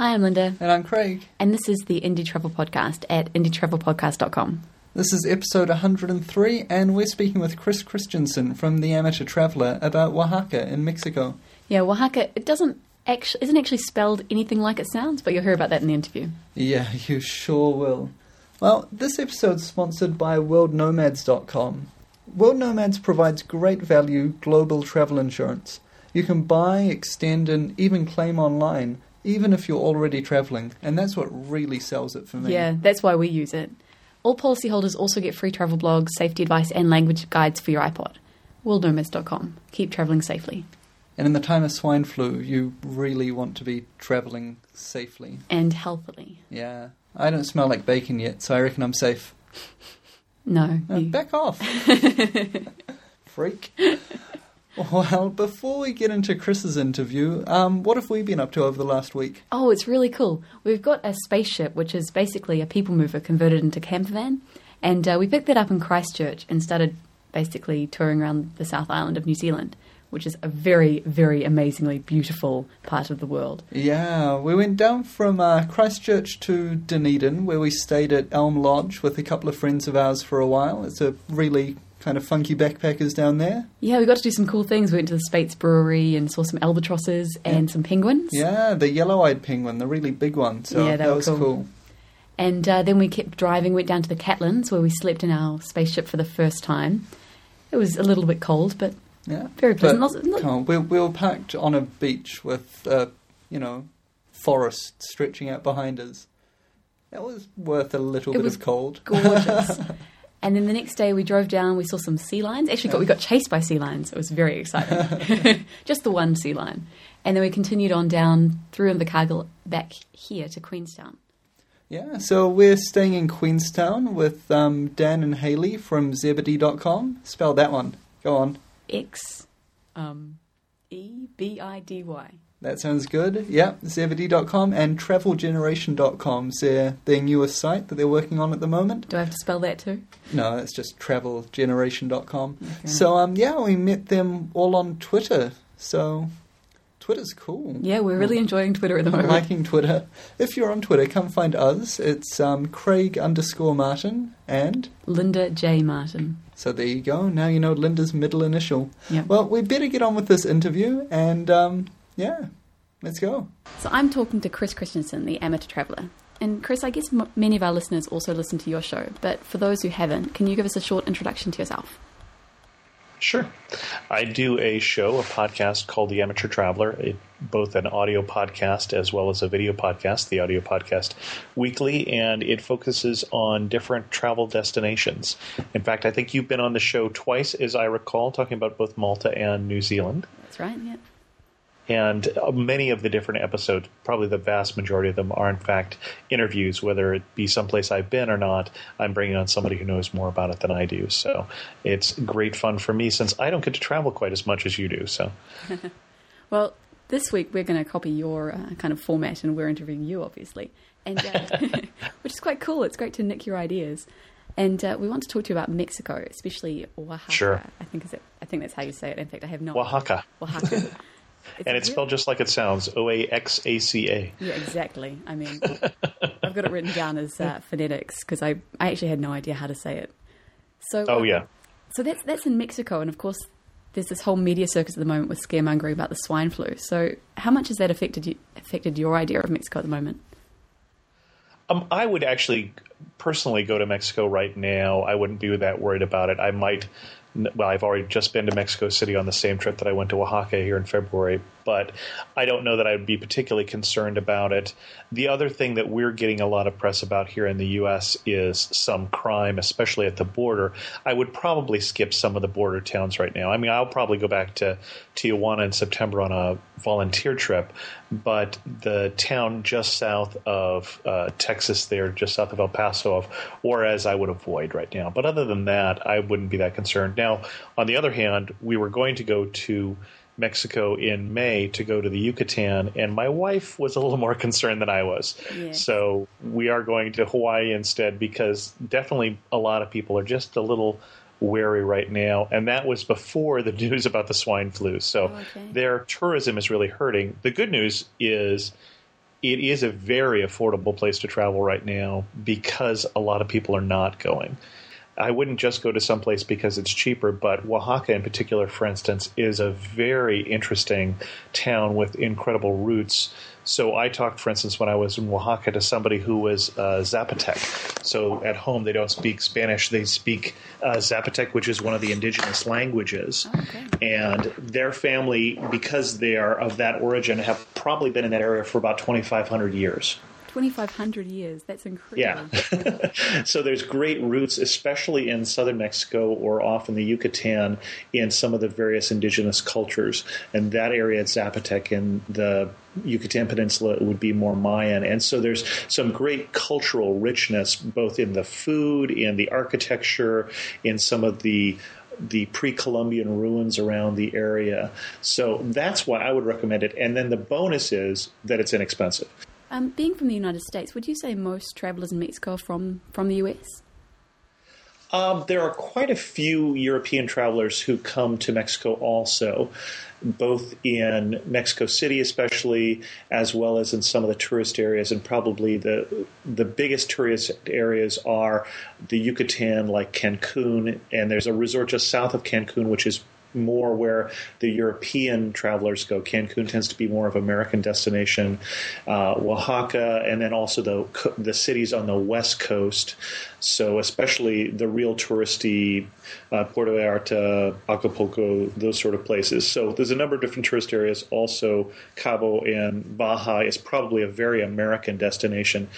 Hi, I'm Linda, And I'm Craig. and this is the Indie Travel Podcast at indietravelpodcast.com. This is episode 103, and we're speaking with Chris Christensen from The Amateur Traveller about Oaxaca in Mexico. Yeah, Oaxaca, it doesn't actually, isn't actually spelled anything like it sounds, but you'll hear about that in the interview. Yeah, you sure will. Well, this episode's sponsored by WorldNomads.com. World Nomads provides great value global travel insurance. You can buy, extend, and even claim online, even if you're already traveling, and that's what really sells it for me. Yeah, that's why we use it. All policyholders also get free travel blogs, safety advice, and language guides for your iPod. WorldNomads.com. Keep traveling safely. And in the time of swine flu, you really want to be traveling safely. And healthily. Yeah. I don't smell like bacon yet, so I reckon I'm safe. No. Uh, you- back off. Freak. Well, before we get into Chris's interview, um, what have we been up to over the last week? Oh, it's really cool. We've got a spaceship, which is basically a people mover converted into camper van, and uh, we picked that up in Christchurch and started basically touring around the South Island of New Zealand, which is a very, very amazingly beautiful part of the world. Yeah, we went down from uh, Christchurch to Dunedin, where we stayed at Elm Lodge with a couple of friends of ours for a while. It's a really kind of funky backpackers down there. Yeah, we got to do some cool things. We went to the Speight's Brewery and saw some albatrosses and some penguins. Yeah, the yellow-eyed penguin, the really big one. So Yeah, they that was cool. cool. And uh, then we kept driving, went down to the Catlins, where we slept in our spaceship for the first time. It was a little bit cold, but Yeah, very But, pleasant. Lots- lots- come on, we, we were parked on a beach with, uh, you know, forest stretching out behind us. That was worth a little It bit of cold. gorgeous. and then the next day we drove down, we saw some sea lions. Actually, got, we got chased by sea lions. It was very exciting. Just the one sea lion. And then we continued on down through Invercargill back here to Queenstown. Yeah, so we're staying in Queenstown with um, Dan and Haley from Xebidy.com. Spell that one. Go on. X um, E B I D Y. That sounds good. Yeah, Xebidy.com and TravelGeneration.com is their, their newest site that they're working on at the moment. Do I have to spell that too? No, it's just TravelGeneration.com. Okay. So, um, yeah, we met them all on Twitter. So, Twitter's cool. Yeah, we're really enjoying Twitter at the moment. liking Twitter. If you're on Twitter, come find us. It's um, Craig underscore Martin. And Linda J. Martin. so there you go. Now you know Linda's middle initial. Yeah. Well, we better get on with this interview. And um, yeah, let's go. So I'm talking to Chris Christensen, the amateur traveller. And Chris, I guess m- many of our listeners also listen to your show, but for those who haven't, can you give us a short introduction to yourself? Sure. I do a show, a podcast called The Amateur Traveler, it, both an audio podcast as well as a video podcast, the audio podcast weekly, and it focuses on different travel destinations. In fact, I think you've been on the show twice, as I recall, talking about both Malta and New Zealand. That's right, yeah. And many of the different episodes, probably the vast majority of them, are in fact interviews, whether it be someplace I've been or not. I'm bringing on somebody who knows more about it than I do. So it's great fun for me since I don't get to travel quite as much as you do. So Well, this week we're going to copy your uh, kind of format and we're interviewing you, obviously, and uh, which is quite cool. It's great to nick your ideas. And uh, we want to talk to you about Mexico, especially Oaxaca. Sure. I think is it. I think that's how you say it. In fact, I have no. Oaxaca. Oaxaca. And it's spelled just like it sounds O A X A C A. Yeah, exactly. I mean, I've got it written down as uh, phonetics because I, I actually had no idea how to say it. So Oh, uh, yeah. So that's that's in Mexico, and of course, there's this whole media circus at the moment with scaremongering about the swine flu. So how much has that affected you, affected your idea of Mexico at the moment? Um, I would actually personally go to Mexico right now. I wouldn't be that worried about it. I might. Well, I've already just been to Mexico City on the same trip that I went to Oaxaca here in February, but I don't know that I would be particularly concerned about it. The other thing that we're getting a lot of press about here in the U.S. is some crime, especially at the border. I would probably skip some of the border towns right now. I mean, I'll probably go back to Tijuana in September on a volunteer trip, but the town just south of uh, Texas, there, just south of El Paso, of Juarez, I would avoid right now. But other than that, I wouldn't be that concerned. Now, on the other hand, we were going to go to Mexico in May to go to the Yucatan, and my wife was a little more concerned than I was. So we are going to Hawaii instead because definitely a lot of people are just a little wary right now, and that was before the news about the swine flu. So Oh, okay. their tourism is really hurting. The good news is it is a very affordable place to travel right now because a lot of people are not going. I wouldn't just go to some place because it's cheaper, but Oaxaca in particular, for instance, is a very interesting town with incredible roots. So I talked, for instance, when I was in Oaxaca to somebody who was uh, Zapotec. So at home they don't speak Spanish; they speak uh, Zapotec, which is one of the indigenous languages. okay. And their family, because they are of that origin, have probably been in that area for about 2,500 years. 2,500 years. That's incredible. Yeah. so there's great roots, especially in southern Mexico or off in the Yucatan, in some of the various indigenous cultures. And that area at Zapotec in the Yucatan Peninsula would be more Mayan. And so there's some great cultural richness, both in the food, in the architecture, in some of the the pre-Columbian ruins around the area. So that's why I would recommend it. And then the bonus is that it's inexpensive. Um, being from the United States, would you say most travelers in Mexico are from, from the US? Um, there are quite a few European travelers who come to Mexico also, both in Mexico City, especially, as well as in some of the tourist areas. And probably the the biggest tourist areas are the Yucatan, like Cancun, and there's a resort just south of Cancun, which is more where the European travelers go. Cancun tends to be more of an American destination. Uh, Oaxaca, and then also the the cities on the west coast. So especially the real touristy uh, Puerto Vallarta, Acapulco, those sort of places. So there's a number of different tourist areas. Also, Cabo and Baja is probably a very American destination.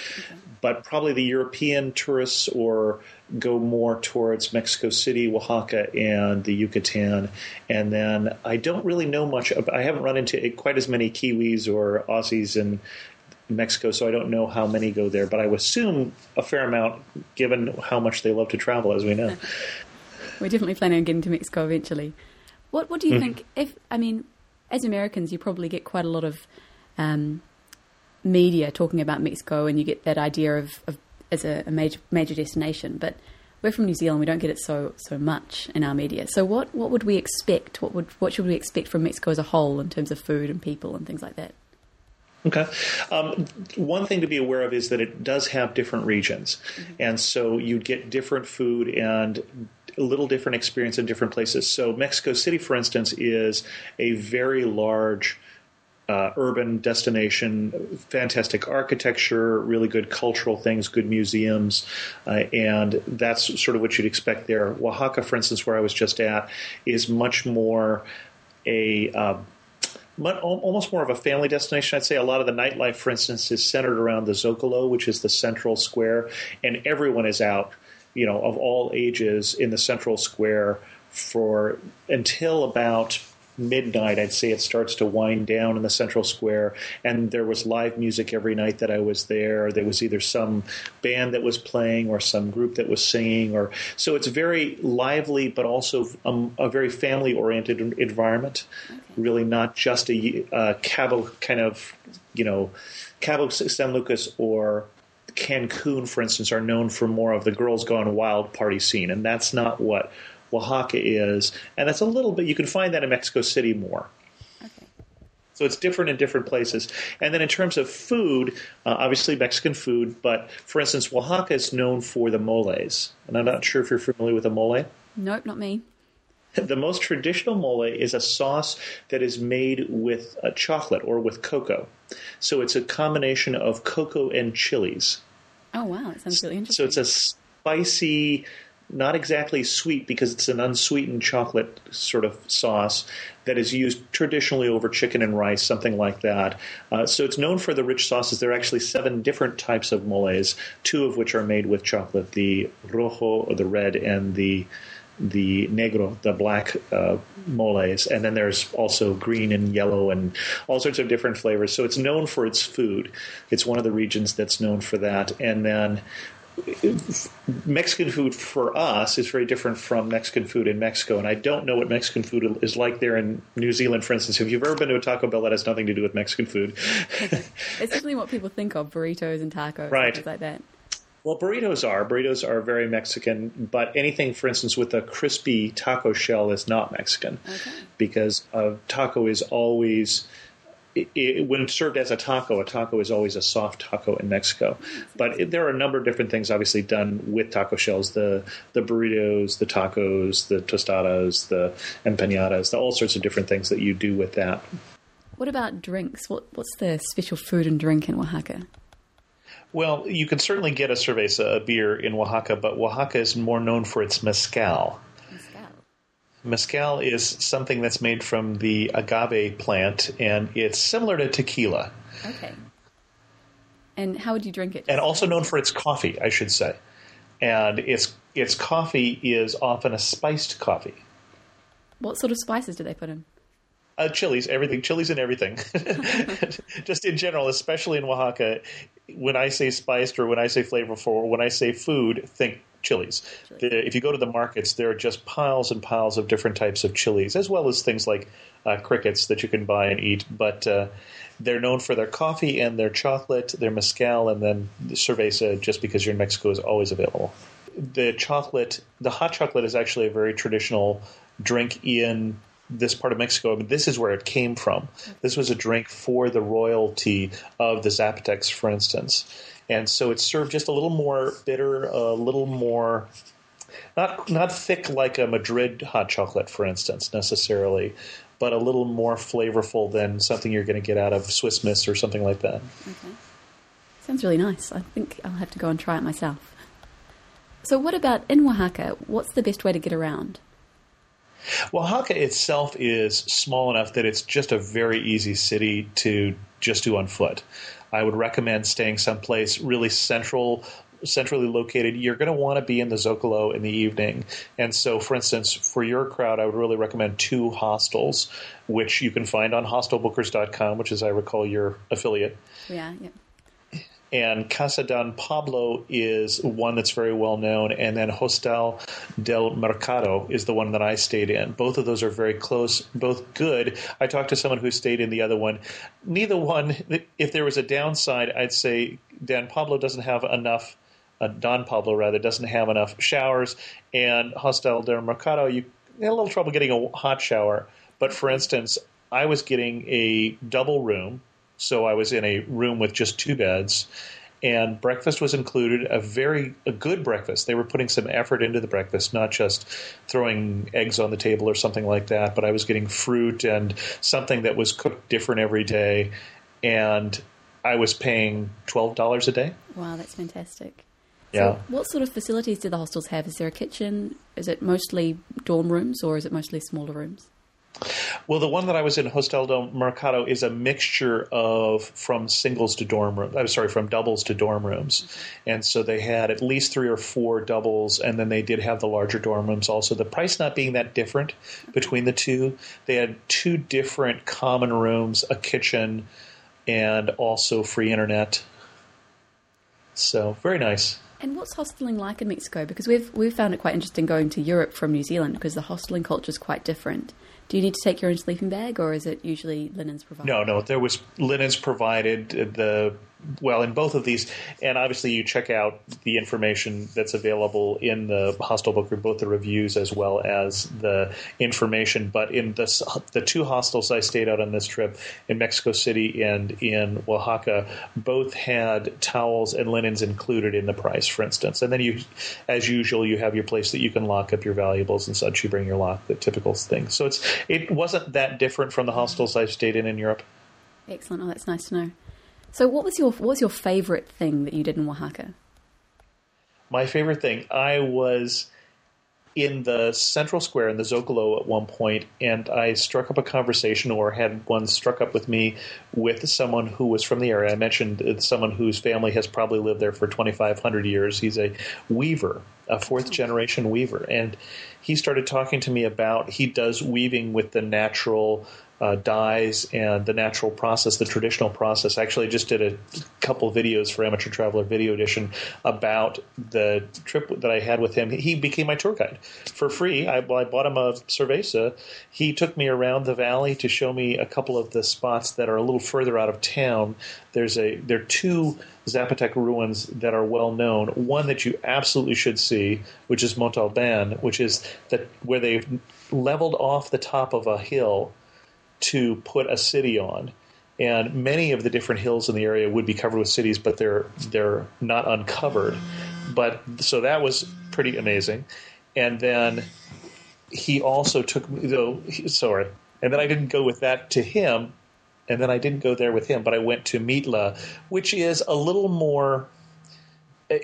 But probably the European tourists or go more towards Mexico City, Oaxaca, and the Yucatan. And then I don't really know much. About, I haven't run into quite as many Kiwis or Aussies in Mexico, so I don't know how many go there. But I would assume a fair amount, given how much they love to travel, as we know. We're definitely planning on getting to Mexico eventually. What What do you think? If I mean, as Americans, you probably get quite a lot of um, media talking about Mexico, and you get that idea of, of as a, a major major destination. But we're from New Zealand; we don't get it so so much in our media. So, what what would we expect? What would what should we expect from Mexico as a whole in terms of food and people and things like that? Okay. Um, one thing to be aware of is that it does have different regions. And so you'd get different food and a little different experience in different places. So, Mexico City, for instance, is a very large. Uh, urban destination, fantastic architecture, really good cultural things, good museums, uh, and that's sort of what you'd expect there. Oaxaca, for instance, where I was just at, is much more a uh, almost more of a family destination. I'd say a lot of the nightlife, for instance, is centered around the Zocalo, which is the central square, and everyone is out, you know, of all ages in the central square for until about midnight. I'd say it starts to wind down in the central square, and there was live music every night that I was there. There was either some band that was playing or some group that was singing, or so it's very lively, but also um, a very family-oriented environment. Really, not just a uh, Cabo kind of, you know, Cabo San Lucas or Cancun, for instance, are known for more of the girls gone wild party scene, and that's not what Oaxaca is, and that's a little bit. You can find that in Mexico City more. Okay. So it's different in different places. And then in terms of food, uh, obviously Mexican food, but for instance, Oaxaca is known for the moles. And I'm not sure if you're familiar with a mole. Nope, not me. The most traditional mole is a sauce that is made with uh, chocolate or with cocoa. So it's a combination of cocoa and chilies. Oh wow, that sounds really interesting. So it's a spicy, not exactly sweet because it's an unsweetened chocolate sort of sauce that is used traditionally over chicken and rice, something like that. Uh, so it's known for the rich sauces. There are actually seven different types of moles, two of which are made with chocolate: the rojo, or the red, and the the negro, the black uh, moles, and then there's also green and yellow and all sorts of different flavors. So it's known for its food. It's one of the regions that's known for that. And then Mexican food for us is very different from Mexican food in Mexico, and I don't know what Mexican food is like there in New Zealand, for instance. If you've ever been to a Taco Bell, that has nothing to do with Mexican food. it's definitely what people think of burritos and tacos, Right. things like that. Well, burritos are. Burritos are very Mexican, but anything, for instance, with a crispy taco shell is not Mexican Okay. because a taco is always it, it, when served as a taco, a taco is always a soft taco in Mexico. But it, there are a number of different things, obviously, done with taco shells: the the burritos, the tacos, the tostadas, the empanadas, the, all sorts of different things that you do with that. What about drinks? What, what's the special food and drink in Oaxaca? Well, you can certainly get a cerveza, a beer, in Oaxaca, but Oaxaca is more known for its mezcal. Mezcal. Mezcal is something that's made from the agave plant, and it's similar to tequila, Okay. And how would you drink it? and also known for its coffee, I should say. And its its coffee is often a spiced coffee. What sort of spices do they put in? Uh, chilies, everything, chilies and everything. Just in general, especially in Oaxaca, when I say spiced or when I say flavorful or when I say food, think chilies. The, if you go to the markets, there are just piles and piles of different types of chilies, as well as things like uh, crickets that you can buy and eat. But uh, they're known for their coffee and their chocolate, their mezcal, and then the cerveza, just because you're in Mexico, is always available. The chocolate, the hot chocolate, is actually a very traditional drink in this part of Mexico. I mean, this is where it came from. This was a drink for the royalty of the Zapotecs, for instance. And so it's served just a little more bitter, a little more not not thick like a Madrid hot chocolate, for instance, necessarily, but a little more flavorful than something you're going to get out of Swiss Miss or something like that. Okay. Sounds really nice. I think I'll have to go and try it myself. So, what about in Oaxaca? What's the best way to get around? Oaxaca itself is small enough that it's just a very easy city to just do on foot. I would recommend staying someplace really central, centrally located. You're going to want to be in the Zocalo in the evening, and so, for instance, for your crowd, I would really recommend two hostels, which you can find on hostelbookers.com, which is, I recall, your affiliate. Yeah, yeah. And Casa Don Pablo is one that's very well known, and then Hostal del Mercado is the one that I stayed in. Both of those are very close, both good. I talked to someone who stayed in the other one. Neither one, if there was a downside, I'd say Don Pablo doesn't have enough. Uh, Don Pablo rather doesn't have enough showers, and Hostel del Mercado you had a little trouble getting a hot shower. But for instance, I was getting a double room, so I was in a room with just two beds, and breakfast was included. A very a good breakfast. They were putting some effort into the breakfast, not just throwing eggs on the table or something like that. But I was getting fruit and something that was cooked different every day, and I was paying twelve dollars a day. Wow, that's fantastic. Yeah. So, what sort of facilities do the hostels have? Is there a kitchen? Is it mostly dorm rooms or is it mostly smaller rooms? Well, the one that I was in, Hostel del Mercado, is a mixture of from singles to dorm rooms. I'm sorry, from doubles to dorm rooms. And so they had at least three or four doubles, and then they did have the larger dorm rooms also. The price not being that different between the two. They had two different common rooms, a kitchen, and also free internet. So very nice. And what's hosteling like in Mexico? Because we've we've found it quite interesting going to Europe from New Zealand because the hosteling culture is quite different. Do you need to take your own sleeping bag, or is it usually linens provided? No, no, there was linens provided. Uh, the well in both of these, and obviously you check out the information that's available in the hostel book, both the reviews as well as the information. But in this, the two hostels I stayed out on this trip in Mexico City and in Oaxaca, both had towels and linens included in the price. For instance, and then you, as usual, you have your place that you can lock up your valuables and such. You bring your lock, the typical thing. So it's it wasn't that different from the hostels I've stayed in in Europe. Excellent. Oh, that's nice to know. So, what was your what was your favorite thing that you did in Oaxaca? My favorite thing, I was in the central square in the Zocalo at one point, and I struck up a conversation, or had one struck up with me with someone who was from the area. I mentioned someone whose family has probably lived there for 2,500 years. He's a weaver, a fourth generation weaver, and he started talking to me about he does weaving with the natural uh, dyes and the natural process, the traditional process. Actually, I just did a couple videos for Amateur Traveler Video Edition about the trip that I had with him. He became my tour guide for free. I, I bought him a cerveza. He took me around the valley to show me a couple of the spots that are a little further out of town. There's a there are two Zapotec ruins that are well known. One that you absolutely should see, which is Monte Alban, which is that where they've leveled off the top of a hill to put a city on. and many of the different hills in the area would be covered with cities, but they're they're not uncovered. But so that was pretty amazing, and then he also took me though. Sorry, and then I didn't go with that to him, and then I didn't go there with him, but I went to Mitla, which is a little more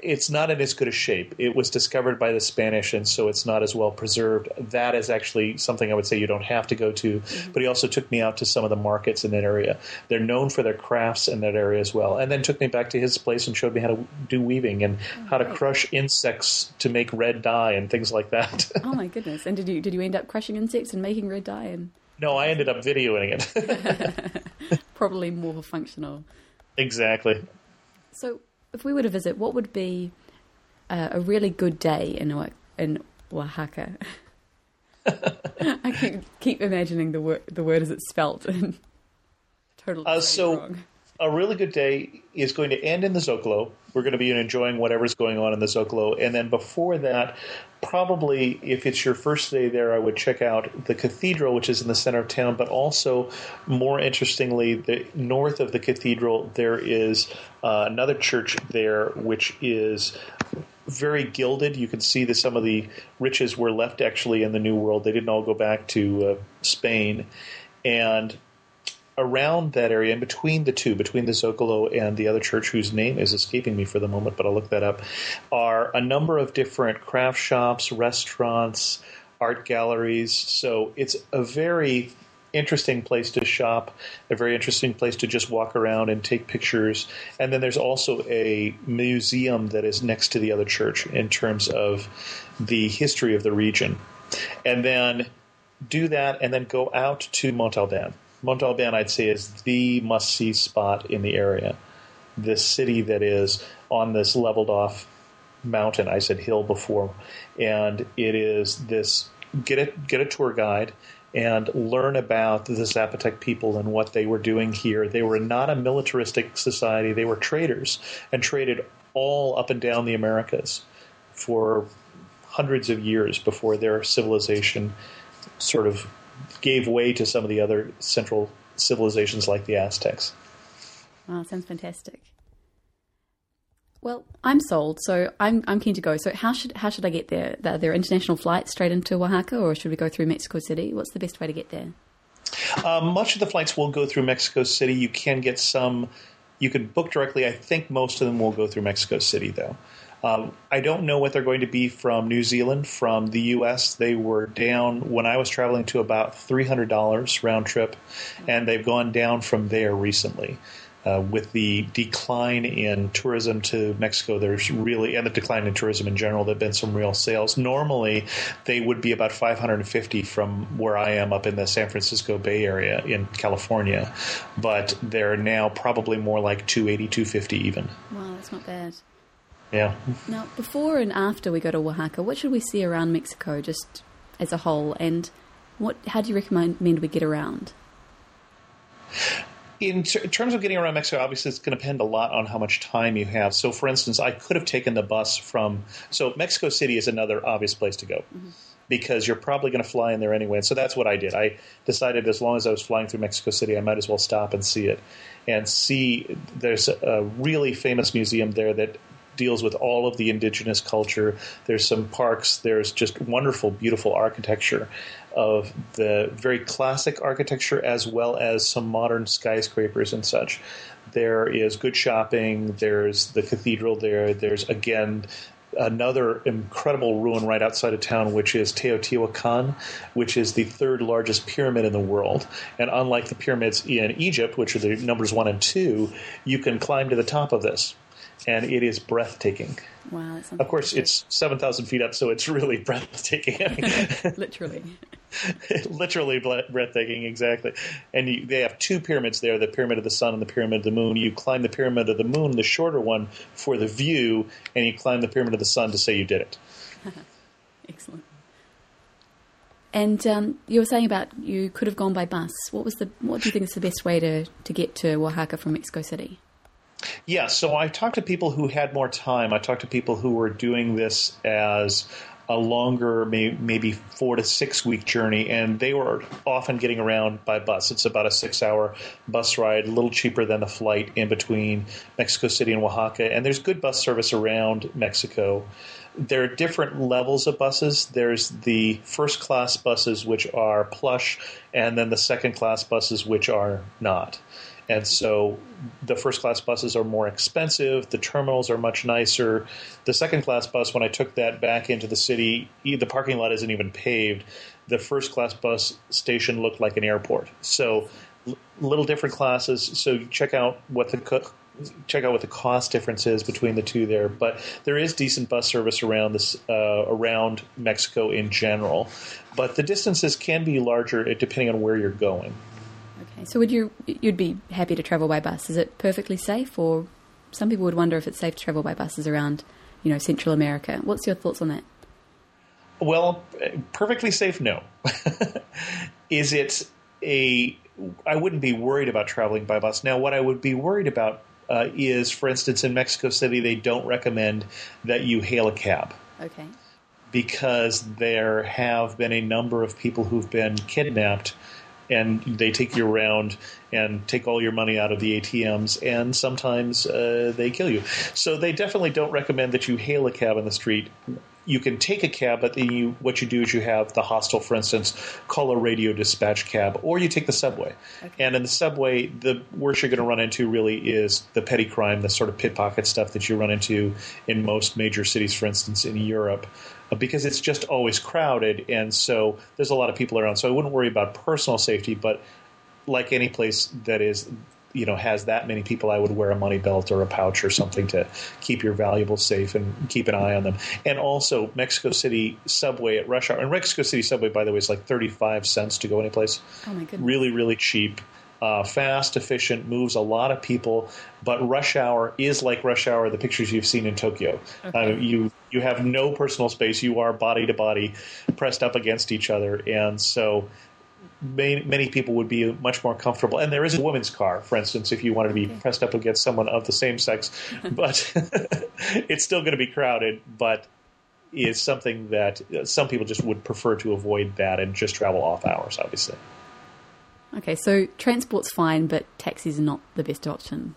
it's not in as good a shape. It was discovered by the Spanish, and so it's not as well preserved. That is actually something I would say you don't have to go to. Mm-hmm. But he also took me out to some of the markets in that area. They're known for their crafts in that area as well. And then took me back to his place and showed me how to do weaving and oh, how to crush insects to make red dye and things like that. oh my goodness! And did you did you end up crushing insects and making red dye? And no, I ended up videoing it. Probably more functional. Exactly. So if we were to visit, what would be uh, a really good day in in Oaxaca? I can keep imagining the word the word as it's spelt and totally uh, so wrong. A really good day is going to end in the Zocalo. We're going to be enjoying whatever's going on in the Zocalo, and then before that, probably if it's your first day there, I would check out the cathedral, which is in the center of town. But also, more interestingly, the north of the cathedral, there is uh, another church there, which is very gilded. You can see that some of the riches were left actually in the New World. They didn't all go back to uh, Spain, and around that area, in between the two, between the Zocalo and the other church whose name is escaping me for the moment, but I'll look that up, are a number of different craft shops, restaurants, art galleries. So it's a very interesting place to shop, a very interesting place to just walk around and take pictures. And then there's also a museum that is next to the other church in terms of the history of the region. And then do that and then go out to Monte Alban. Monte Alban, I'd say, is the must see spot in the area. This city that is on this leveled off mountain, I said hill before, and it is this get a, get a tour guide and learn about the Zapotec people and what they were doing here. They were not a militaristic society, they were traders and traded all up and down the Americas for hundreds of years before their civilization sort of gave way to some of the other central civilizations like the Aztecs. Wow, sounds fantastic. Well, I'm sold, so I'm I'm keen to go. So how should how should I get there? Are there international flights straight into Oaxaca, or should we go through Mexico City? What's the best way to get there? Um, much of the flights will go through Mexico City. You can get some. You can book directly. I think most of them will go through Mexico City, though. Um, I don't know what they're going to be from New Zealand. From the U.S., they were down when I was traveling to about three hundred dollars round trip, and they've gone down from there recently. Uh, with the decline in tourism to Mexico, there's really and the decline in tourism in general, there've been some real sales. Normally, they would be about 550 from where I am up in the San Francisco Bay Area in California, but they're now probably more like 280, 250 even. Wow, that's not bad. Yeah. Now, before and after we go to Oaxaca, what should we see around Mexico just as a whole, and what? How do you recommend we get around? In, ter- in, terms of getting around Mexico, obviously it's going to depend a lot on how much time you have. So, for instance, I could have taken the bus from. So, Mexico City is another obvious place to go. Mm-hmm. Because you're probably going to fly in there anyway. And so that's what I did. I decided as long as I was flying through Mexico City, I might as well stop and see it. And see, there's a really famous museum there that deals with all of the indigenous culture. There's some parks. There's just wonderful, beautiful architecture of the very classic architecture as well as some modern skyscrapers and such. There is good shopping. There's the cathedral there. There's again another incredible ruin right outside of town, which is Teotihuacan, which is the third largest pyramid in the world. And unlike the pyramids in Egypt, which are the numbers one and two, you can climb to the top of this and it is breathtaking. Wow! Of course, it's seven thousand feet up, so it's really breathtaking. Literally. Literally breathtaking, exactly. And you, they have two pyramids there: the Pyramid of the Sun and the Pyramid of the Moon. You climb the Pyramid of the Moon, the shorter one, for the view, and you climb the Pyramid of the Sun to say you did it. Excellent. And um, you were saying about you could have gone by bus. What was the? What do you think is the best way to, to get to Oaxaca from Mexico City? Yeah, so I talked to people who had more time. I talked to people who were doing this as a longer, maybe four to six week journey, and they were often getting around by bus. It's about a six hour bus ride, a little cheaper than the flight in between Mexico City and Oaxaca. And there's good bus service around Mexico. There are different levels of buses. There's the first class buses, which are plush, and then the second class buses, which are not. And so the first class buses are more expensive. The terminals are much nicer. The second class bus, when I took that back into the city, the parking lot isn't even paved. The first class bus station looked like an airport. So little different classes. So check out what the check out what the cost difference is between the two there. But there is decent bus service around this uh, around Mexico in general. But the distances can be larger depending on where you're going. Okay, so would you you'd be happy to travel by bus? Is it perfectly safe, or some people would wonder if it's safe to travel by buses around, you know, Central America? What's your thoughts on that? Well, perfectly safe, no. Is it a? I wouldn't be worried about traveling by bus. Now, what I would be worried about uh, is, for instance, in Mexico City, they don't recommend that you hail a cab. Okay. Because there have been a number of people who've been kidnapped and they take you around and take all your money out of the ATMs, and sometimes uh, they kill you. So they definitely don't recommend that you hail a cab in the street. You can take a cab, but then you, what you do is you have the hostel, for instance, call a radio dispatch cab, or you take the subway. Okay. And in the subway, the worst you're going to run into really is the petty crime, the sort of pickpocket stuff that you run into in most major cities, for instance, in Europe because it's just always crowded, and so there's a lot of people around. So I wouldn't worry about personal safety, but like any place that is you know has that many people, I would wear a money belt or a pouch or something to keep your valuables safe and keep an eye on them. And also, Mexico City subway at rush hour. And Mexico City subway, by the way, is like thirty five cents to go anyplace. Oh my goodness! Really, really cheap uh, fast, efficient, moves a lot of people. But rush hour is like rush hour, the pictures you've seen in Tokyo. Okay. Uh, you you have no personal space. You are body to body, pressed up against each other, and so. Many, many people would be much more comfortable. And there is a woman's car, for instance, if you wanted to be pressed up against someone of the same sex. but it's still going to be crowded, but is something that uh, some people just would prefer to avoid that and just travel off hours, obviously. Okay, so transport's fine, but taxis are not the best option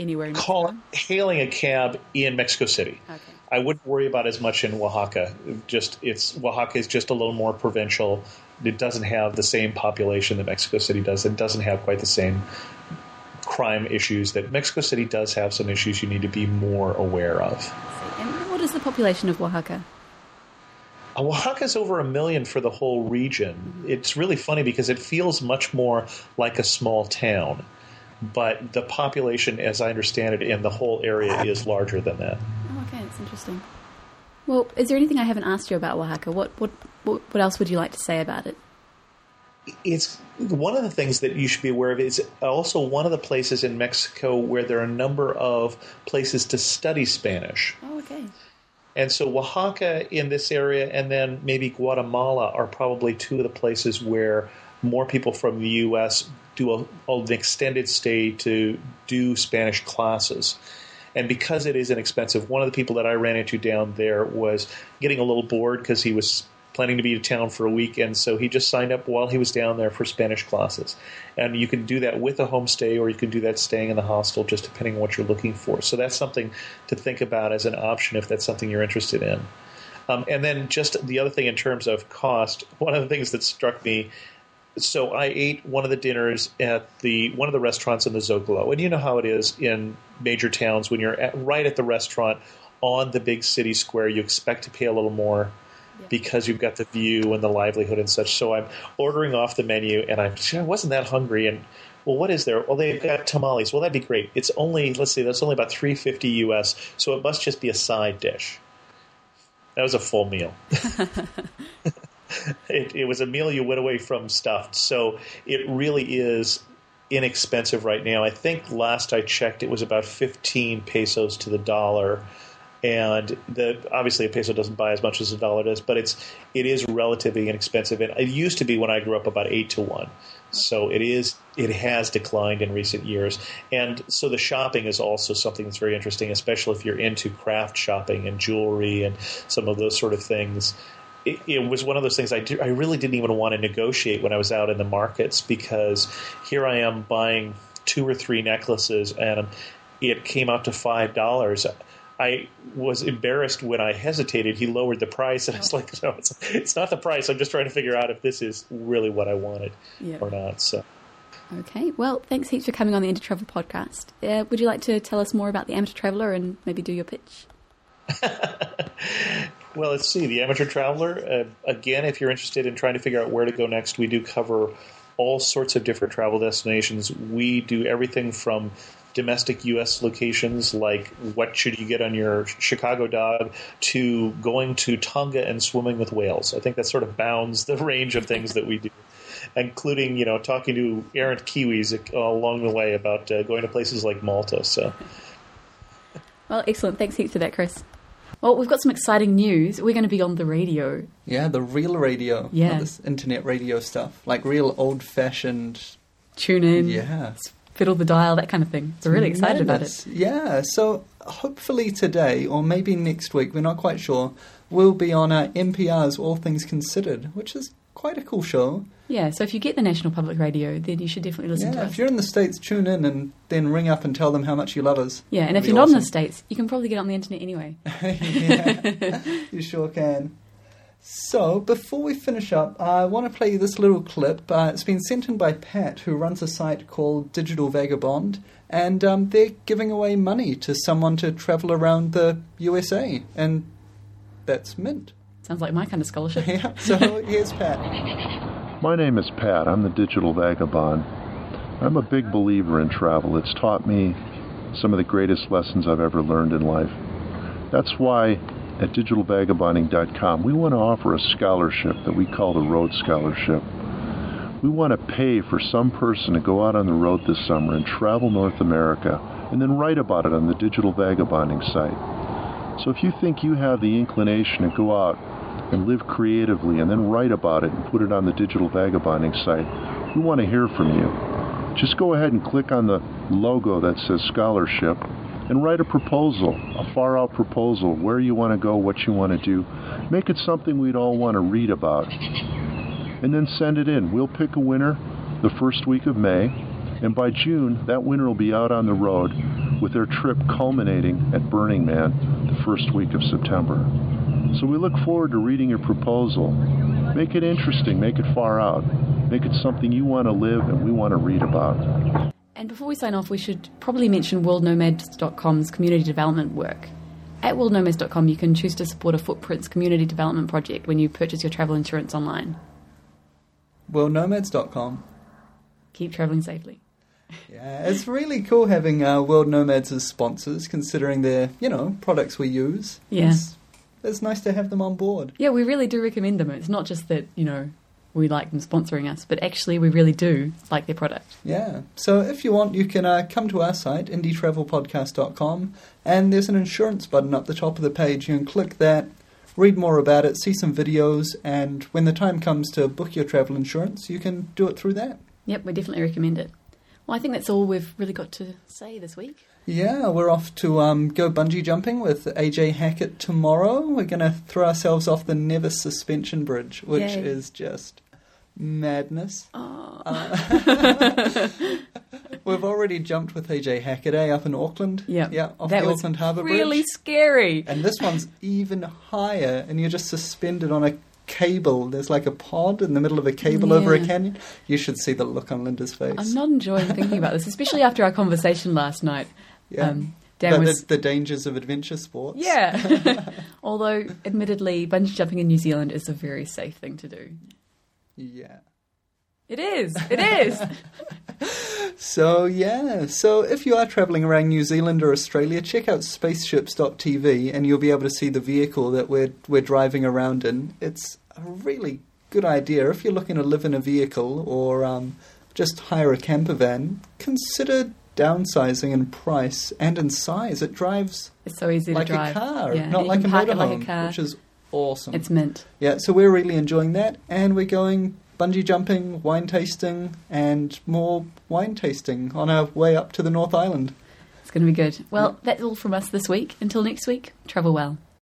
anywhere in Call, hailing a cab in Mexico City. Okay. I wouldn't worry about as much in Oaxaca. Just it's Oaxaca is just a little more provincial. It doesn't have the same population that Mexico City does. It doesn't have quite the same crime issues that Mexico City does have some issues you need to be more aware of. And what is the population of Oaxaca? Uh, Oaxaca is over a million for the whole region. It's really funny because it feels much more like a small town, but the population, as I understand it, in the whole area is larger than that. Oh, okay, that's interesting. Well, is there anything I haven't asked you about Oaxaca? What what what else would you like to say about it? It's one of the things that you should be aware of. It's also one of the places in Mexico where there are a number of places to study Spanish. Oh, okay. And so Oaxaca in this area and then maybe Guatemala are probably two of the places where more people from the U.S. a, an extended stay to do Spanish classes. And because it is inexpensive, one of the people that I ran into down there was getting a little bored because he was planning to be in town for a week, and so he just signed up while he was down there for Spanish classes. And you can do that with a homestay, or you can do that staying in the hostel, just depending on what you're looking for. So that's something to think about as an option if that's something you're interested in. Um, and then just the other thing in terms of cost, one of the things that struck me. So I ate one of the dinners at the one of the restaurants in the Zocalo, and you know how it is in major towns when you're at, right at the restaurant on the big city square, you expect to pay a little more because you've got the view and the livelihood and such. So I'm ordering off the menu, and I'm I wasn't that hungry. And well, what is there? Well, they've got tamales. Well, that'd be great. It's only let's see, that's only about three fifty US. So it must just be a side dish. That was a full meal. it, it was a meal you went away from stuffed. So it really is inexpensive right now. I think last I checked, it was about 15 pesos to the dollar and the obviously a peso doesn't buy as much as a dollar does, but it's it is relatively inexpensive. And it used to be when I grew up about eight to one. So it is it has declined in recent years, and so the shopping is also something that's very interesting, especially if you're into craft shopping and jewelry and some of those sort of things. It, it was one of those things I, do, I really didn't even want to negotiate when I was out in the markets because here I am buying two or three necklaces and it came out to five dollars. I was embarrassed when I hesitated. He lowered the price, and I was like, "No, it's, it's not the price. I'm just trying to figure out if this is really what I wanted Yeah. or not." So, Okay, well, thanks heaps for coming on the Amateur Travel podcast. Uh, would you like to tell us more about the Amateur Traveller and maybe do your pitch? well, let's see. The Amateur Traveler. Uh, again, if you're interested in trying to figure out where to go next, we do cover all sorts of different travel destinations. We do everything from domestic U.S. locations like what should you get on your Chicago dog to going to Tonga and swimming with whales. I think that sort of bounds the range of things that we do, including you know talking to errant Kiwis along the way about uh, going to places like Malta. So. Well, excellent. Thanks heaps for that, Chris. Well, we've got some exciting news. We're going to be on the radio. Yeah, the real radio. Yeah. Not this internet radio stuff. Like real old fashioned. Tune in, Yeah. fiddle the dial, that kind of thing. We're really excited about it. Yeah, so hopefully today, or maybe next week, we're not quite sure, we'll be on uh, our NPR's All Things Considered, which is quite a cool show. Yeah, so if you get the National Public Radio, then you should definitely listen yeah, to it. if you're in the States, tune in and then ring up and tell them how much you love us. Yeah, and if you're be not in the. States, you can probably get on the internet anyway. yeah, you sure can. So, before we finish up, I want to play you this little clip. Uh, it's been sent in by Pat, who runs a site called Digital Vagabond, and um, they're giving away money to someone to travel around the USA, and that's mint. Sounds like my kind of scholarship. yeah, so here's Pat. My name is Pat. I'm the digital vagabond. I'm a big believer in travel. It's taught me some of the greatest lessons I've ever learned in life. That's why at digitalvagabonding.com we want to offer a scholarship that we call the Road Scholarship. We want to pay for some person to go out on the road this summer and travel North America and then write about it on the Digital Vagabonding site. So if you think you have the inclination to go out and live creatively and then write about it and put it on the Digital Vagabonding site, we want to hear from you. Just go ahead and click on the logo that says scholarship and write a proposal, a far out proposal, where you want to go, what you want to do. Make it something we'd all want to read about. And then send it in. We'll pick a winner the first week of May, and by June, that winner will be out on the road with their trip culminating at Burning Man the first week of September. So we look forward to reading your proposal. Make it interesting, make it far out, make it something you want to live and we want to read about. And before we sign off, we should probably mention worldnomads.com's community development work. At worldnomads.com, you can choose to support a Footprints community development project when you purchase your travel insurance online. WorldNomads.com. Keep traveling safely. Yeah, it's really cool having uh, World Nomads as sponsors, considering they're, you know, products we use. Yeah. It's, nice to have them on board. Yeah, we really do recommend them. It's not just that, you know, we like them sponsoring us, but actually we really do like their product. Yeah. So if you want, you can uh, come to our site, indietravelpodcast.com, and there's an insurance button up the top of the page. You can click that, read more about it, see some videos, and when the time comes to book your travel insurance, you can do it through that. Yep, we definitely recommend it. Well, I think that's all we've really got to say this week. Yeah, we're off to um, go bungee jumping with AJ Hackett tomorrow. We're going to throw ourselves off the Nevis Suspension Bridge, which Yay. is just madness. Oh. Uh, we've already jumped with AJ Hackett eh, up in Auckland. Yeah, yeah, off that the Auckland Harbour really Bridge. scary. And this one's even higher, and you're just suspended on a cable. There's like a pod in the middle of a cable over a canyon. You should see the look on Linda's face. I'm not enjoying thinking about this, especially after our conversation last night. Yeah. Um, Dan the, was the, the dangers of adventure sports. Yeah. Although, admittedly, bungee jumping in New Zealand is a very safe thing to do. Yeah. It is. It is. So yeah, so if you are travelling around New Zealand or Australia, check out spaceships.tv and you'll be able to see the vehicle that we're we're driving around in. It's a really good idea if you're looking to live in a vehicle or um, just hire a camper van. Consider downsizing in price and in size. It drives It's so easy like to drive. a car, Yeah, not you like a motorhome, like a car. which is awesome. It's mint. Yeah, so we're really enjoying that, and we're going bungee jumping, wine tasting, and more wine tasting on our way up to the North Island. It's going to be good. Well, that's all from us this week. Until next week, travel well.